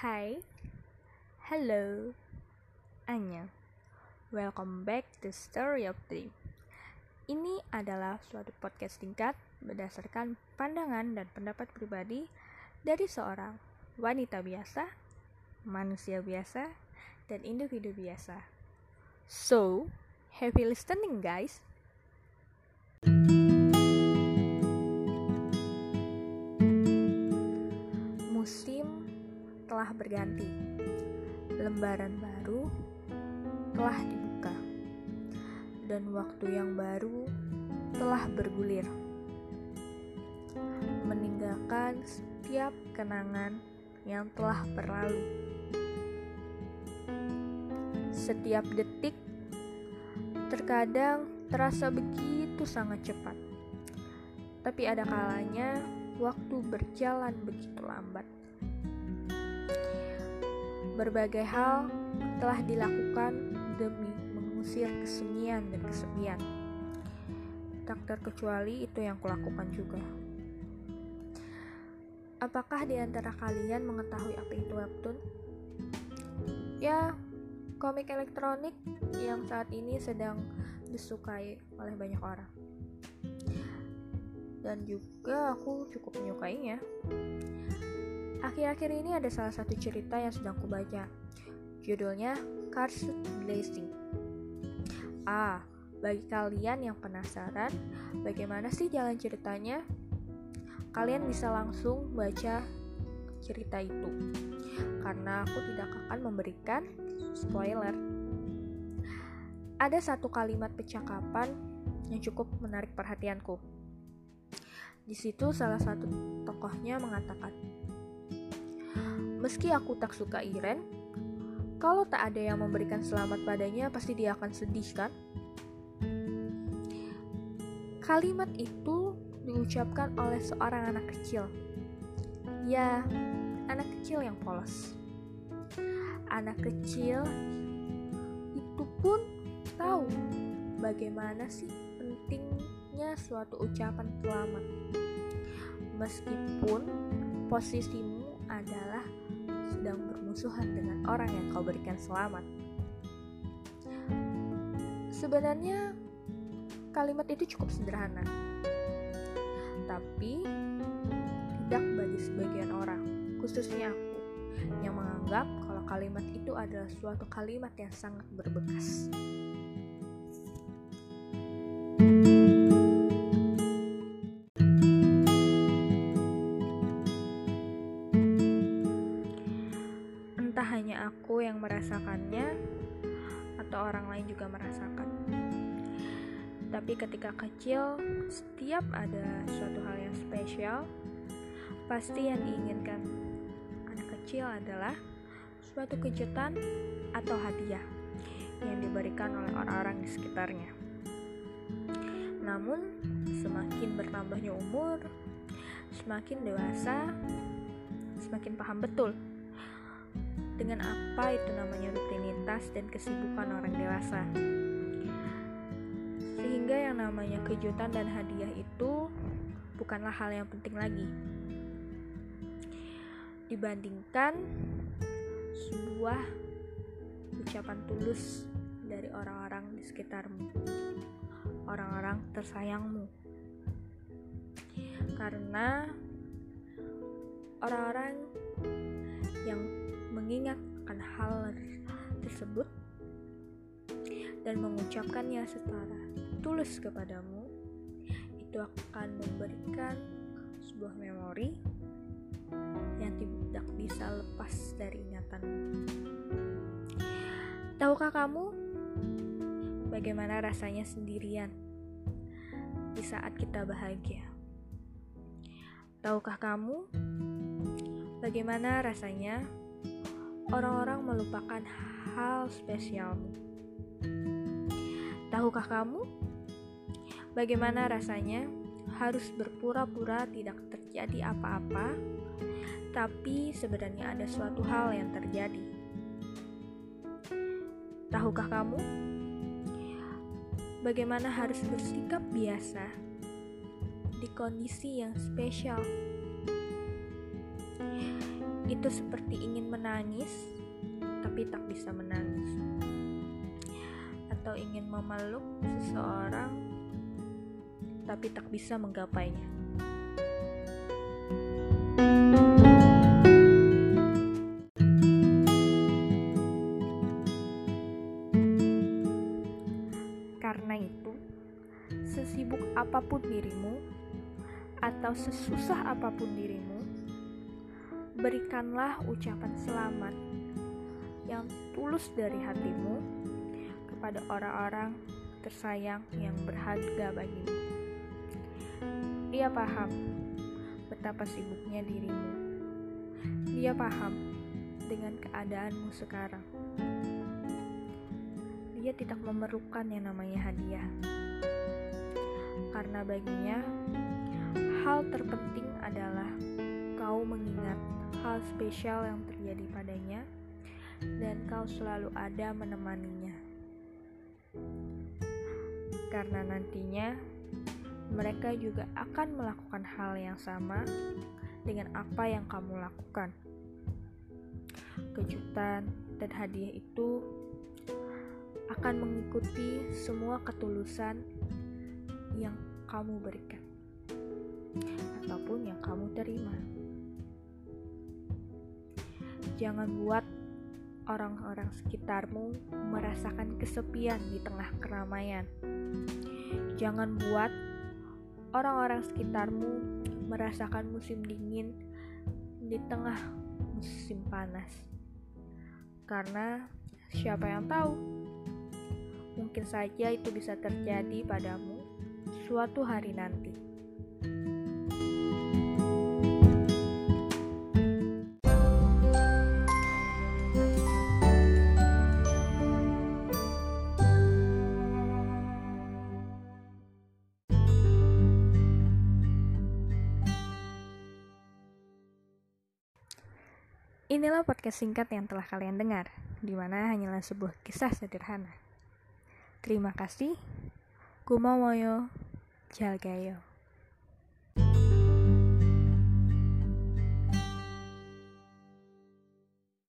Hai, hello, Anya. Welcome back to Story of Dream. Ini adalah suatu podcast singkat berdasarkan pandangan dan pendapat pribadi dari seorang wanita biasa, manusia biasa, dan individu biasa. So, happy listening guys. Telah berganti. Lembaran baru telah dibuka. Dan waktu yang baru telah bergulir. Meninggalkan setiap kenangan yang telah berlalu. Setiap detik terkadang terasa begitu sangat cepat. Tapi ada kalanya waktu berjalan begitu lambat. Berbagai hal telah dilakukan demi mengusir kesunyian dan kesepian. Tak terkecuali itu yang kulakukan juga. Apakah di antara kalian mengetahui apa itu webtoon? Ya, komik elektronik yang saat ini sedang disukai oleh banyak orang. Dan juga aku cukup menyukainya. Akhir-akhir ini ada salah satu cerita yang sedang kubaca. Judulnya Cursed Blessing. Ah, bagi kalian yang penasaran bagaimana sih jalan ceritanya, kalian bisa langsung baca cerita itu. Karena aku tidak akan memberikan spoiler. Ada satu kalimat percakapan yang cukup menarik perhatianku. Di situ salah satu tokohnya mengatakan, Meski aku tak suka Iren, kalau tak ada yang memberikan selamat padanya, pasti dia akan sedih, kan? Kalimat itu diucapkan oleh seorang anak kecil. Ya, anak kecil yang polos. Anak kecil itu pun tahu bagaimana sih pentingnya suatu ucapan selamat. Meskipun posisimu adalah sedang bermusuhan dengan orang yang kau berikan selamat. Sebenarnya kalimat itu cukup sederhana, tapi tidak bagi sebagian orang, khususnya aku, yang menganggap kalau kalimat itu adalah suatu kalimat yang sangat berbekas. Merasakannya, atau orang lain juga merasakan. Tapi ketika kecil, setiap ada suatu hal yang spesial, pasti yang diinginkan anak kecil adalah suatu kejutan atau hadiah yang diberikan oleh orang-orang di sekitarnya. Namun, semakin bertambahnya umur, semakin dewasa, semakin paham betul dengan apa itu namanya rutinitas dan kesibukan orang dewasa. Sehingga yang namanya kejutan dan hadiah itu bukanlah hal yang penting lagi. Dibandingkan sebuah ucapan tulus dari orang-orang di sekitarmu, orang-orang tersayangmu. Karena orang-orang yang mengingat akan hal tersebut dan mengucapkannya secara tulus kepadamu itu akan memberikan sebuah memori yang tidak bisa lepas dari ingatanmu. Tahukah kamu bagaimana rasanya sendirian di saat kita bahagia? Tahukah kamu bagaimana rasanya orang-orang melupakan hal spesialmu. Tahukah kamu bagaimana rasanya harus berpura-pura tidak terjadi apa-apa, tapi sebenarnya ada suatu hal yang terjadi? Tahukah kamu bagaimana harus bersikap biasa di kondisi yang spesial? Itu seperti ingin menangis, tapi tak bisa menangis, atau ingin memeluk seseorang, tapi tak bisa menggapainya. Karena itu, sesibuk apa pun dirimu, atau sesusah apa pun dirimu, berikanlah ucapan selamat yang tulus dari hatimu kepada orang-orang tersayang yang berharga bagimu. Dia paham betapa sibuknya dirimu. Dia paham dengan keadaanmu sekarang. Dia tidak memerlukan yang namanya hadiah. Karena baginya, hal terpenting adalah kau mengingat hal spesial yang terjadi padanya, dan kau selalu ada menemaninya. Karena nantinya mereka juga akan melakukan hal yang sama dengan apa yang kamu lakukan. Kejutan dan hadiah itu akan mengikuti semua ketulusan yang kamu berikan ataupun yang kamu terima. Jangan buat orang-orang sekitarmu merasakan kesepian di tengah keramaian. Jangan buat orang-orang sekitarmu merasakan musim dingin di tengah musim panas. Karena siapa yang tahu? Mungkin saja itu bisa terjadi padamu suatu hari nanti. Inilah podcast singkat yang telah kalian dengar, di mana hanyalah sebuah kisah sederhana. Terima kasih. Kumawoyo, Jalgayo.